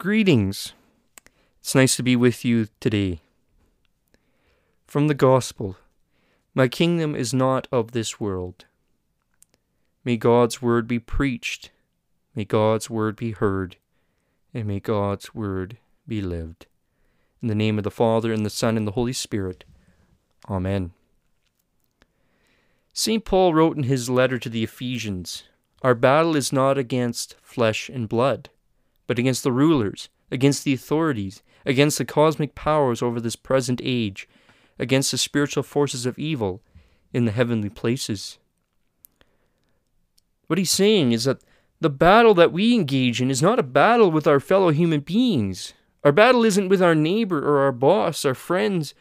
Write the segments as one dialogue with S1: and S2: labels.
S1: Greetings. It's nice to be with you today. From the Gospel My kingdom is not of this world. May God's word be preached, may God's word be heard, and may God's word be lived. In the name of the Father, and the Son, and the Holy Spirit. Amen. St. Paul wrote in his letter to the Ephesians Our battle is not against flesh and blood but against the rulers, against the authorities, against the cosmic powers over this present age, against the spiritual forces of evil in the heavenly places. What he's saying is that the battle that we engage in is not a battle with our fellow human beings. Our battle isn't with our neighbor or our boss, our friends,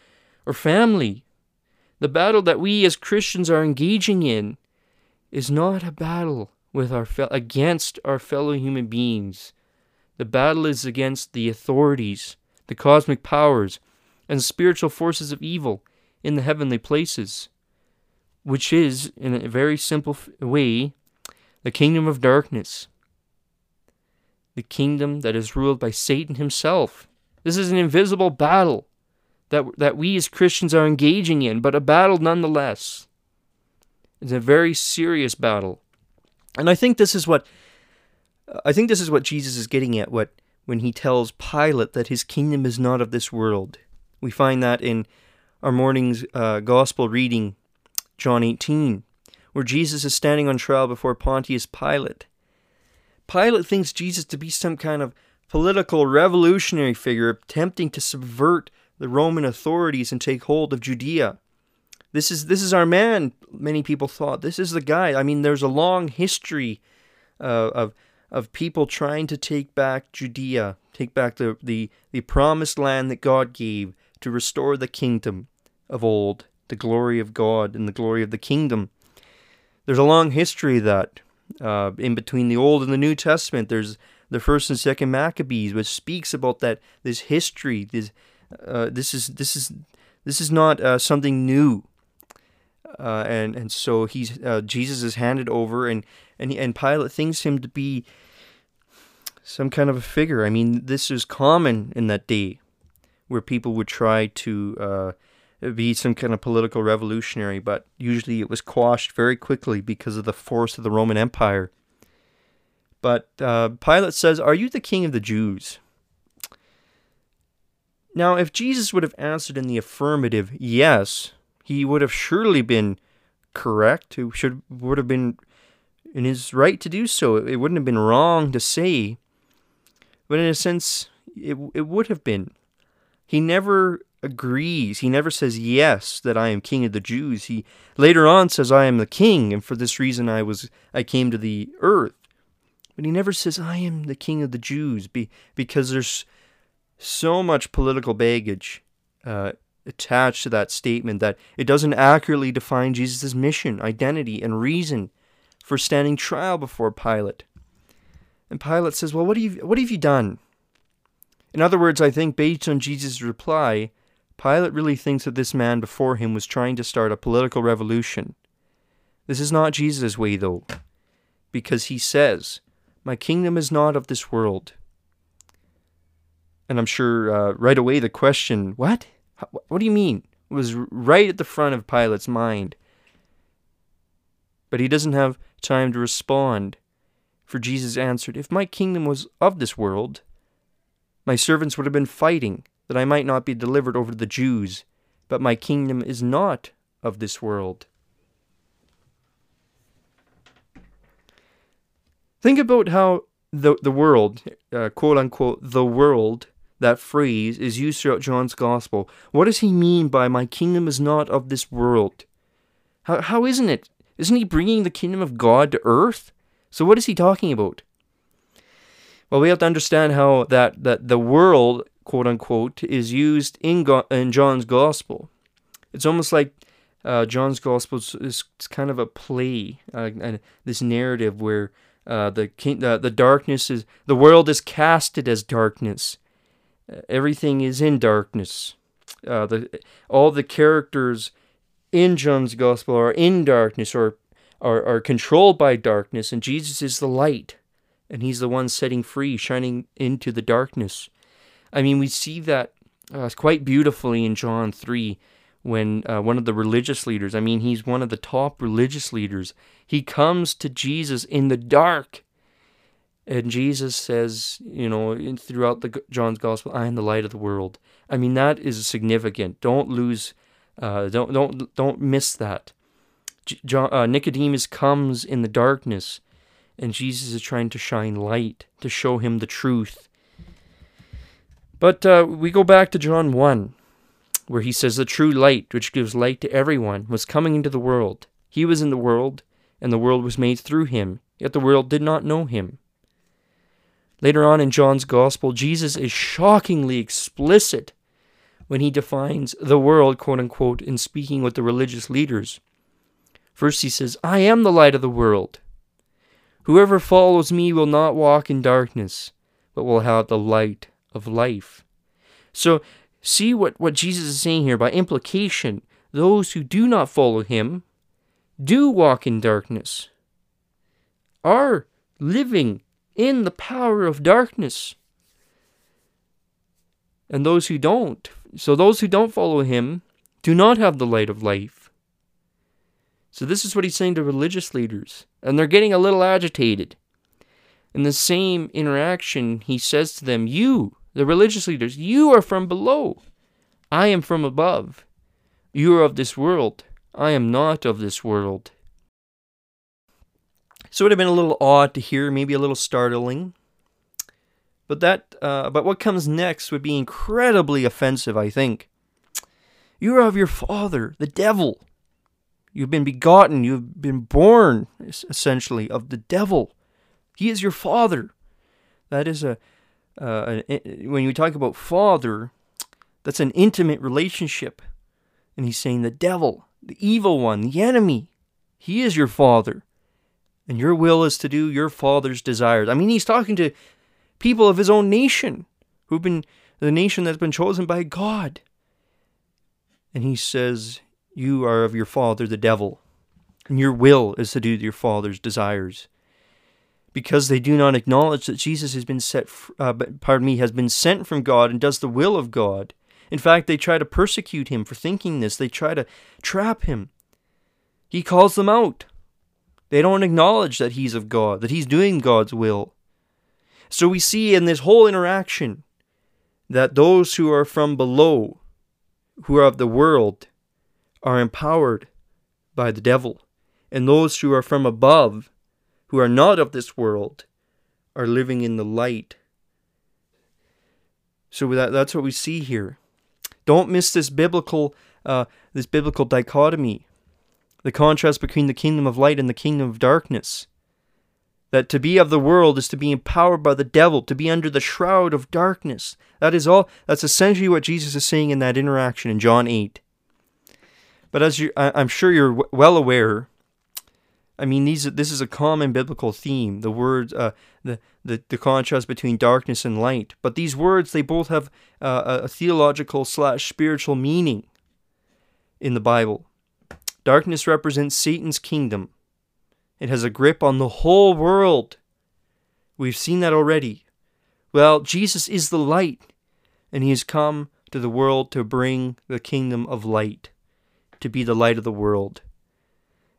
S1: or family. The battle that we as Christians are engaging in is not a battle with our fe- against our fellow human beings. The battle is against the authorities, the cosmic powers, and spiritual forces of evil in the heavenly places, which is, in a very simple way, the kingdom of darkness, the kingdom that is ruled by Satan himself. This is an invisible battle that, that we as Christians are engaging in, but a battle nonetheless. It's a very serious battle. And I think this is what I think this is what Jesus is getting at what when he tells Pilate that his kingdom is not of this world. We find that in our morning's uh, gospel reading, John 18, where Jesus is standing on trial before Pontius Pilate. Pilate thinks Jesus to be some kind of political revolutionary figure attempting to subvert the Roman authorities and take hold of Judea. This is this is our man. Many people thought this is the guy. I mean, there's a long history uh, of of people trying to take back Judea, take back the, the, the promised land that God gave to restore the kingdom of old, the glory of God and the glory of the kingdom. There's a long history of that. Uh, in between the Old and the New Testament, there's the first and second Maccabees, which speaks about that this history. This uh, this is this is this is not uh, something new. Uh, and and so he's uh, Jesus is handed over, and and and Pilate thinks him to be some kind of a figure. I mean, this is common in that day, where people would try to uh, be some kind of political revolutionary, but usually it was quashed very quickly because of the force of the Roman Empire. But uh, Pilate says, "Are you the king of the Jews?" Now, if Jesus would have answered in the affirmative, yes, he would have surely been correct. He should would have been in his right to do so. It wouldn't have been wrong to say, but in a sense, it it would have been. He never agrees. He never says yes that I am king of the Jews. He later on says I am the king, and for this reason I was I came to the earth. But he never says I am the king of the Jews, be, because there's so much political baggage uh, attached to that statement that it doesn't accurately define Jesus' mission, identity, and reason for standing trial before Pilate. And Pilate says, Well, what have you, what have you done? In other words, I think based on Jesus' reply, Pilate really thinks that this man before him was trying to start a political revolution. This is not Jesus' way, though, because he says, My kingdom is not of this world. And I'm sure uh, right away the question, What? What do you mean? was right at the front of Pilate's mind. But he doesn't have time to respond, for Jesus answered, If my kingdom was of this world, my servants would have been fighting, that I might not be delivered over to the Jews, but my kingdom is not of this world. Think about how the, the world, uh, quote unquote, the world, that phrase is used throughout John's Gospel. What does he mean by my kingdom is not of this world? How, how isn't it? Isn't he bringing the kingdom of God to earth? So what is he talking about? Well, we have to understand how that, that the world, quote unquote, is used in, Go- in John's Gospel. It's almost like uh, John's Gospel is, is, kind of a play, uh, and this narrative where uh, the, king, the the darkness is the world is casted as darkness, everything is in darkness. Uh, the all the characters in John's gospel are in darkness or are, are controlled by darkness, and Jesus is the light. and he's the one setting free, shining into the darkness. I mean, we see that uh, quite beautifully in John 3 when uh, one of the religious leaders, I mean, he's one of the top religious leaders, he comes to Jesus in the dark. And Jesus says, you know, throughout the John's gospel, I am the light of the world. I mean, that is significant. Don't lose, uh, don't don't don't miss that. John, uh, Nicodemus comes in the darkness, and Jesus is trying to shine light to show him the truth. But uh, we go back to John 1, where he says, The true light, which gives light to everyone, was coming into the world. He was in the world, and the world was made through him, yet the world did not know him. Later on in John's Gospel, Jesus is shockingly explicit when he defines the world, quote unquote, in speaking with the religious leaders. First, he says, I am the light of the world. Whoever follows me will not walk in darkness, but will have the light of life. So, see what, what Jesus is saying here by implication. Those who do not follow him do walk in darkness, are living in the power of darkness. And those who don't, so those who don't follow him, do not have the light of life. So, this is what he's saying to religious leaders, and they're getting a little agitated. In the same interaction, he says to them, You, the religious leaders, you are from below. I am from above. You are of this world. I am not of this world. So it would have been a little odd to hear, maybe a little startling. But that, uh, but what comes next would be incredibly offensive, I think. You are of your father, the devil, You've been begotten, you've been born, essentially, of the devil. He is your father. That is a, uh, when you talk about father, that's an intimate relationship. And he's saying the devil, the evil one, the enemy, he is your father. And your will is to do your father's desires. I mean, he's talking to people of his own nation who've been the nation that's been chosen by God. And he says, you are of your father the devil, and your will is to do your father's desires. Because they do not acknowledge that Jesus has been set, uh, pardon me, has been sent from God and does the will of God. In fact, they try to persecute him for thinking this. They try to trap him. He calls them out. They don't acknowledge that he's of God, that he's doing God's will. So we see in this whole interaction that those who are from below, who are of the world, are empowered by the devil, and those who are from above, who are not of this world, are living in the light. So that, that's what we see here. Don't miss this biblical uh, this biblical dichotomy, the contrast between the kingdom of light and the kingdom of darkness. That to be of the world is to be empowered by the devil, to be under the shroud of darkness. That is all. That's essentially what Jesus is saying in that interaction in John 8. But as you, I, am sure you're well aware, I mean, these this is a common biblical theme. The words, uh, the, the the contrast between darkness and light. But these words, they both have uh, a theological slash spiritual meaning in the Bible. Darkness represents Satan's kingdom. It has a grip on the whole world. We've seen that already. Well, Jesus is the light, and he has come to the world to bring the kingdom of light to be the light of the world.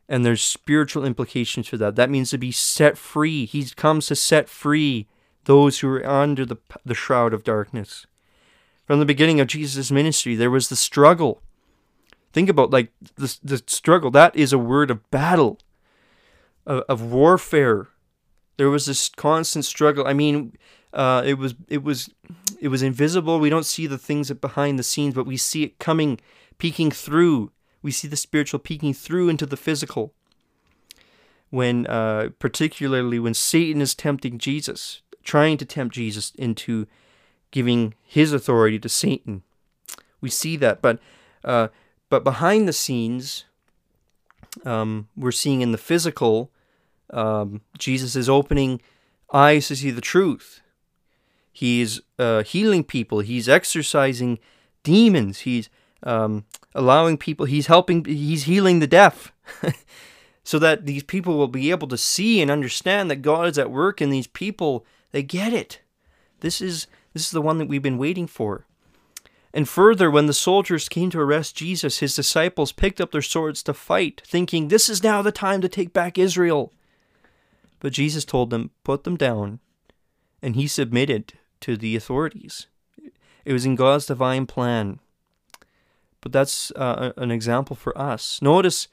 S1: And there's spiritual implications for that. That means to be set free. He comes to set free those who are under the, the shroud of darkness. From the beginning of Jesus' ministry, there was the struggle. Think about like the, the struggle. That is a word of battle, of, of warfare. There was this constant struggle. I mean, uh, it was it was it was invisible. We don't see the things behind the scenes, but we see it coming, peeking through we see the spiritual peeking through into the physical. When, uh, particularly when Satan is tempting Jesus, trying to tempt Jesus into giving his authority to Satan, we see that. But, uh, but behind the scenes, um, we're seeing in the physical, um, Jesus is opening eyes to see the truth. He's uh, healing people. He's exorcising demons. He's um, allowing people, he's helping, he's healing the deaf. so that these people will be able to see and understand that God is at work in these people. They get it. This is this is the one that we've been waiting for. And further, when the soldiers came to arrest Jesus, his disciples picked up their swords to fight, thinking, This is now the time to take back Israel. But Jesus told them, Put them down. And he submitted to the authorities. It was in God's divine plan. But that's uh, an example for us. Notice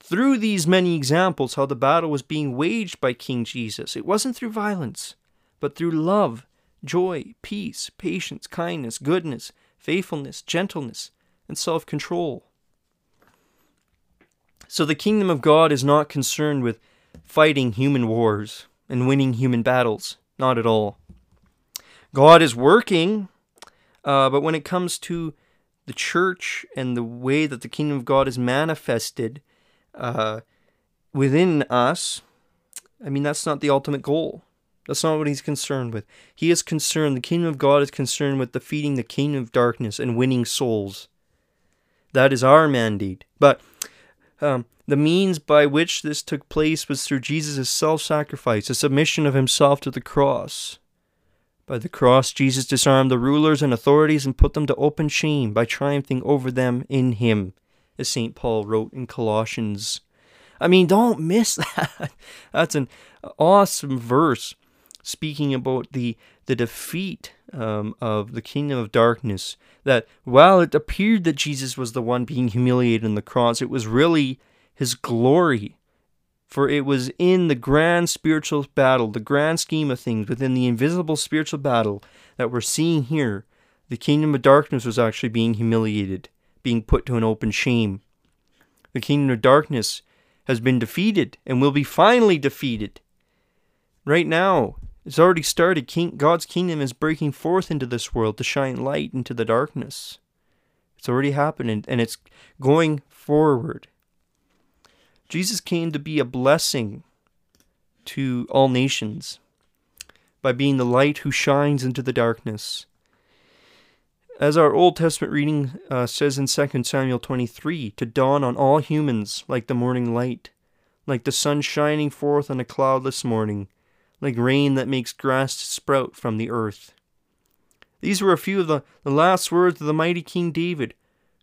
S1: through these many examples how the battle was being waged by King Jesus. It wasn't through violence, but through love, joy, peace, patience, kindness, goodness, faithfulness, gentleness, and self control. So the kingdom of God is not concerned with fighting human wars and winning human battles. Not at all. God is working, uh, but when it comes to the church and the way that the kingdom of God is manifested, uh, within us, I mean, that's not the ultimate goal. That's not what he's concerned with. He is concerned, the kingdom of God is concerned with defeating the kingdom of darkness and winning souls. That is our mandate. But um, the means by which this took place was through Jesus' self sacrifice, the submission of himself to the cross. By the cross, Jesus disarmed the rulers and authorities and put them to open shame by triumphing over them in him as St. Paul wrote in Colossians. I mean, don't miss that. That's an awesome verse speaking about the, the defeat um, of the kingdom of darkness. That while it appeared that Jesus was the one being humiliated on the cross, it was really his glory. For it was in the grand spiritual battle, the grand scheme of things, within the invisible spiritual battle that we're seeing here, the kingdom of darkness was actually being humiliated being put to an open shame. The kingdom of darkness has been defeated and will be finally defeated. Right now, it's already started. King, God's kingdom is breaking forth into this world to shine light into the darkness. It's already happened and it's going forward. Jesus came to be a blessing to all nations by being the light who shines into the darkness. As our Old Testament reading uh, says in 2 Samuel 23, to dawn on all humans like the morning light, like the sun shining forth on a cloudless morning, like rain that makes grass sprout from the earth. These were a few of the, the last words of the mighty King David,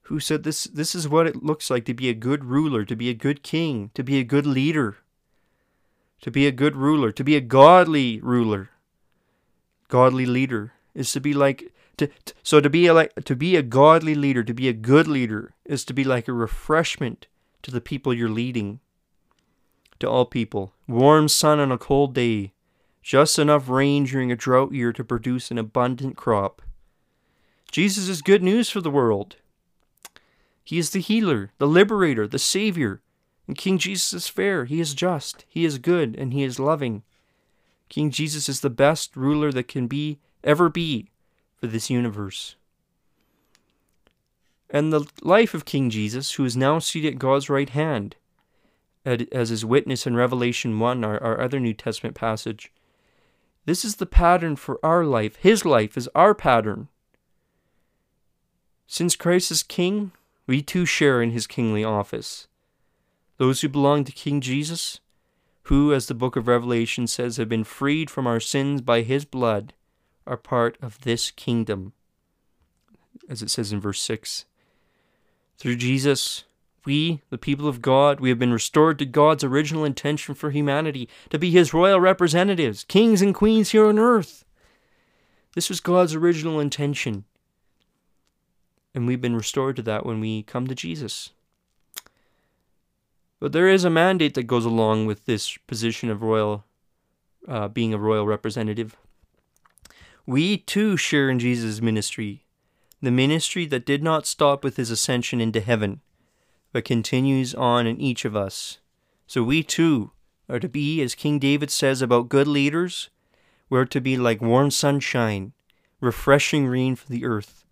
S1: who said this, this is what it looks like to be a good ruler, to be a good king, to be a good leader, to be a good ruler, to be a godly ruler. Godly leader is to be like to, to, so to be a, like to be a godly leader, to be a good leader, is to be like a refreshment to the people you're leading. To all people, warm sun on a cold day, just enough rain during a drought year to produce an abundant crop. Jesus is good news for the world. He is the healer, the liberator, the savior. And King Jesus is fair. He is just. He is good, and he is loving. King Jesus is the best ruler that can be ever be for this universe. And the life of King Jesus, who is now seated at God's right hand, as his witness in Revelation 1, our, our other New Testament passage, this is the pattern for our life. His life is our pattern. Since Christ is king, we too share in his kingly office. Those who belong to King Jesus, who, as the book of Revelation says, have been freed from our sins by his blood, are part of this kingdom, as it says in verse 6. Through Jesus, we, the people of God, we have been restored to God's original intention for humanity, to be his royal representatives, kings and queens here on earth. This was God's original intention. And we've been restored to that when we come to Jesus. But there is a mandate that goes along with this position of royal, uh, being a royal representative. We too share in Jesus' ministry, the ministry that did not stop with his ascension into heaven, but continues on in each of us. So we too are to be, as King David says about good leaders, we're to be like warm sunshine, refreshing rain for the earth.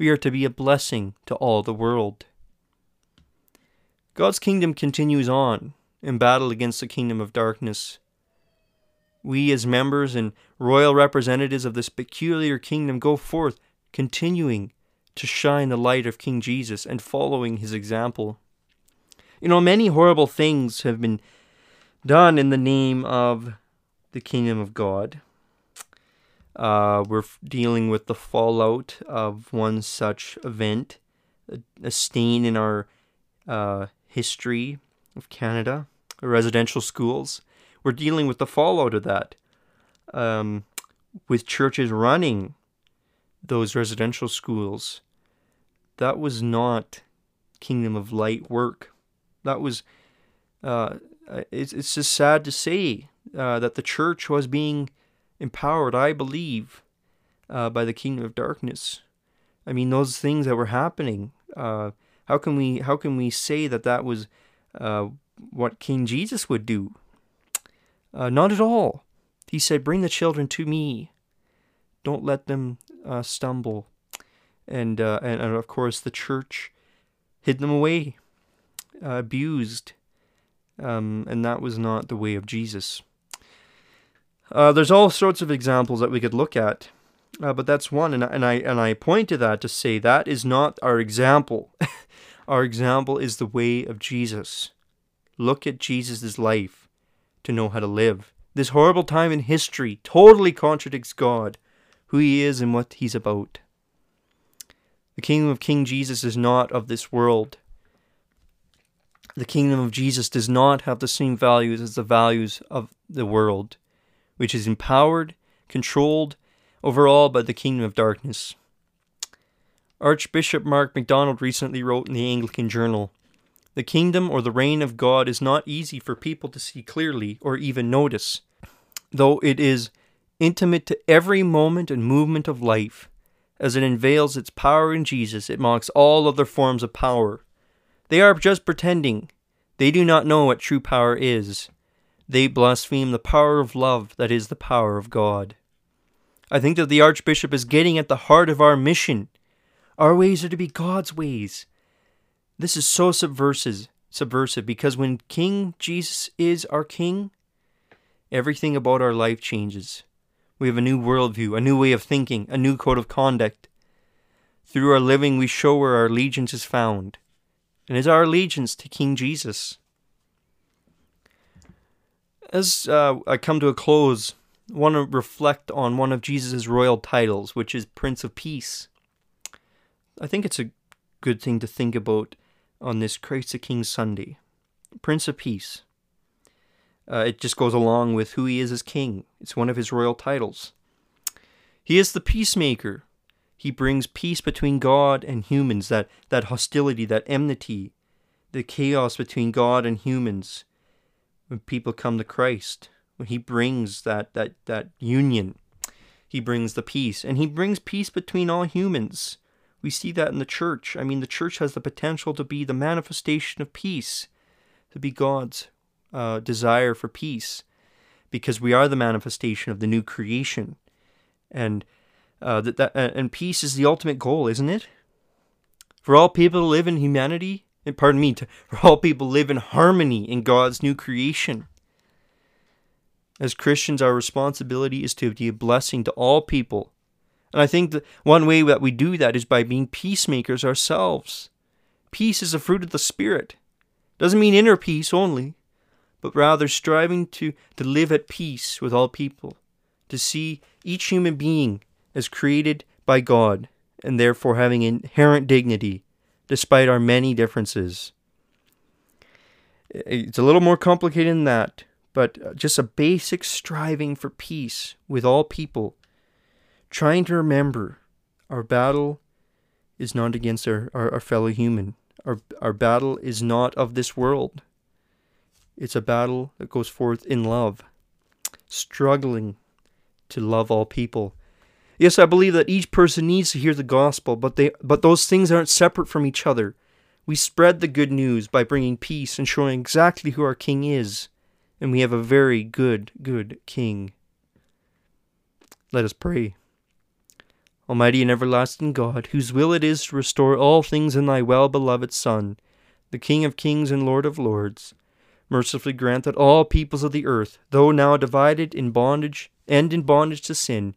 S1: We are to be a blessing to all the world. God's kingdom continues on in battle against the kingdom of darkness. We, as members and royal representatives of this peculiar kingdom, go forth, continuing to shine the light of King Jesus and following his example. You know, many horrible things have been done in the name of the kingdom of God. Uh, we're dealing with the fallout of one such event, a, a stain in our uh, history of Canada, residential schools. We're dealing with the fallout of that, um, with churches running those residential schools. That was not kingdom of light work. That was. Uh, it's it's just sad to say uh, that the church was being empowered, I believe, uh, by the kingdom of darkness. I mean, those things that were happening. Uh, how can we how can we say that that was uh, what King Jesus would do? Uh, not at all. He said, "Bring the children to me. Don't let them uh, stumble." And, uh, and and of course, the church hid them away, abused, um, and that was not the way of Jesus. Uh, there's all sorts of examples that we could look at, uh, but that's one, and, and I and I point to that to say that is not our example. our example is the way of Jesus. Look at Jesus' life to know how to live. This horrible time in history totally contradicts God, who He is, and what He's about. The kingdom of King Jesus is not of this world. The kingdom of Jesus does not have the same values as the values of the world which is empowered, controlled overall by the kingdom of darkness. Archbishop Mark MacDonald recently wrote in the Anglican Journal The kingdom or the reign of God is not easy for people to see clearly or even notice, though it is intimate to every moment and movement of life. As it unveils its power in Jesus, it mocks all other forms of power. They are just pretending. They do not know what true power is. They blaspheme the power of love that is the power of God. I think that the Archbishop is getting at the heart of our mission. Our ways are to be God's ways. This is so subversive, subversive because when King Jesus is our King, everything about our life changes. We have a new worldview, a new way of thinking, a new code of conduct. Through our living, we show where our allegiance is found. And is our allegiance to King Jesus? As uh, I come to a close, I want to reflect on one of Jesus' royal titles, which is Prince of Peace. I think it's a good thing to think about on this Christ the King Sunday. Prince of Peace. Uh, it just goes along with who he is as king. It's one of his royal titles. He is the peacemaker. He brings peace between God and humans, that, that hostility, that enmity, the chaos between God and humans when people come to Christ, when He brings that that that union, He brings the peace, and He brings peace between all humans. We see that in the church. I mean, the church has the potential to be the manifestation of peace, to be God's uh, desire for peace, because we are the manifestation of the new creation, and uh, that, that and peace is the ultimate goal, isn't it? For all people to live in humanity and pardon me, to, for all people live in harmony in God's new creation. As Christians, our responsibility is to be a blessing to all people. And I think that one way that we do that is by being peacemakers ourselves. Peace is a fruit of the Spirit. Doesn't mean inner peace only, but rather striving to, to live at peace with all people, to see each human being as created by God, and therefore having inherent dignity despite our many differences. It's a little more complicated than that, but uh, just a basic striving for peace with all people, trying to remember our battle is not against our, our, our fellow human. Our, our battle is not of this world. It's a battle that goes forth in love, struggling to love all people Yes, I believe that each person needs to hear the gospel, but they but those things aren't separate from each other. We spread the good news by bringing peace and showing exactly who our king is, and we have a very good good king. Let us pray. Almighty and everlasting God, whose will it is to restore all things in thy well beloved Son, the King of kings and Lord of lords, mercifully grant that all peoples of the earth, though now divided in bondage and in bondage to sin,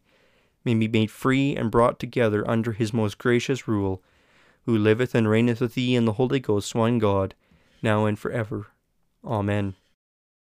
S1: may be made free and brought together under his most gracious rule, who liveth and reigneth with thee in the Holy Ghost, one God, now and forever. Amen.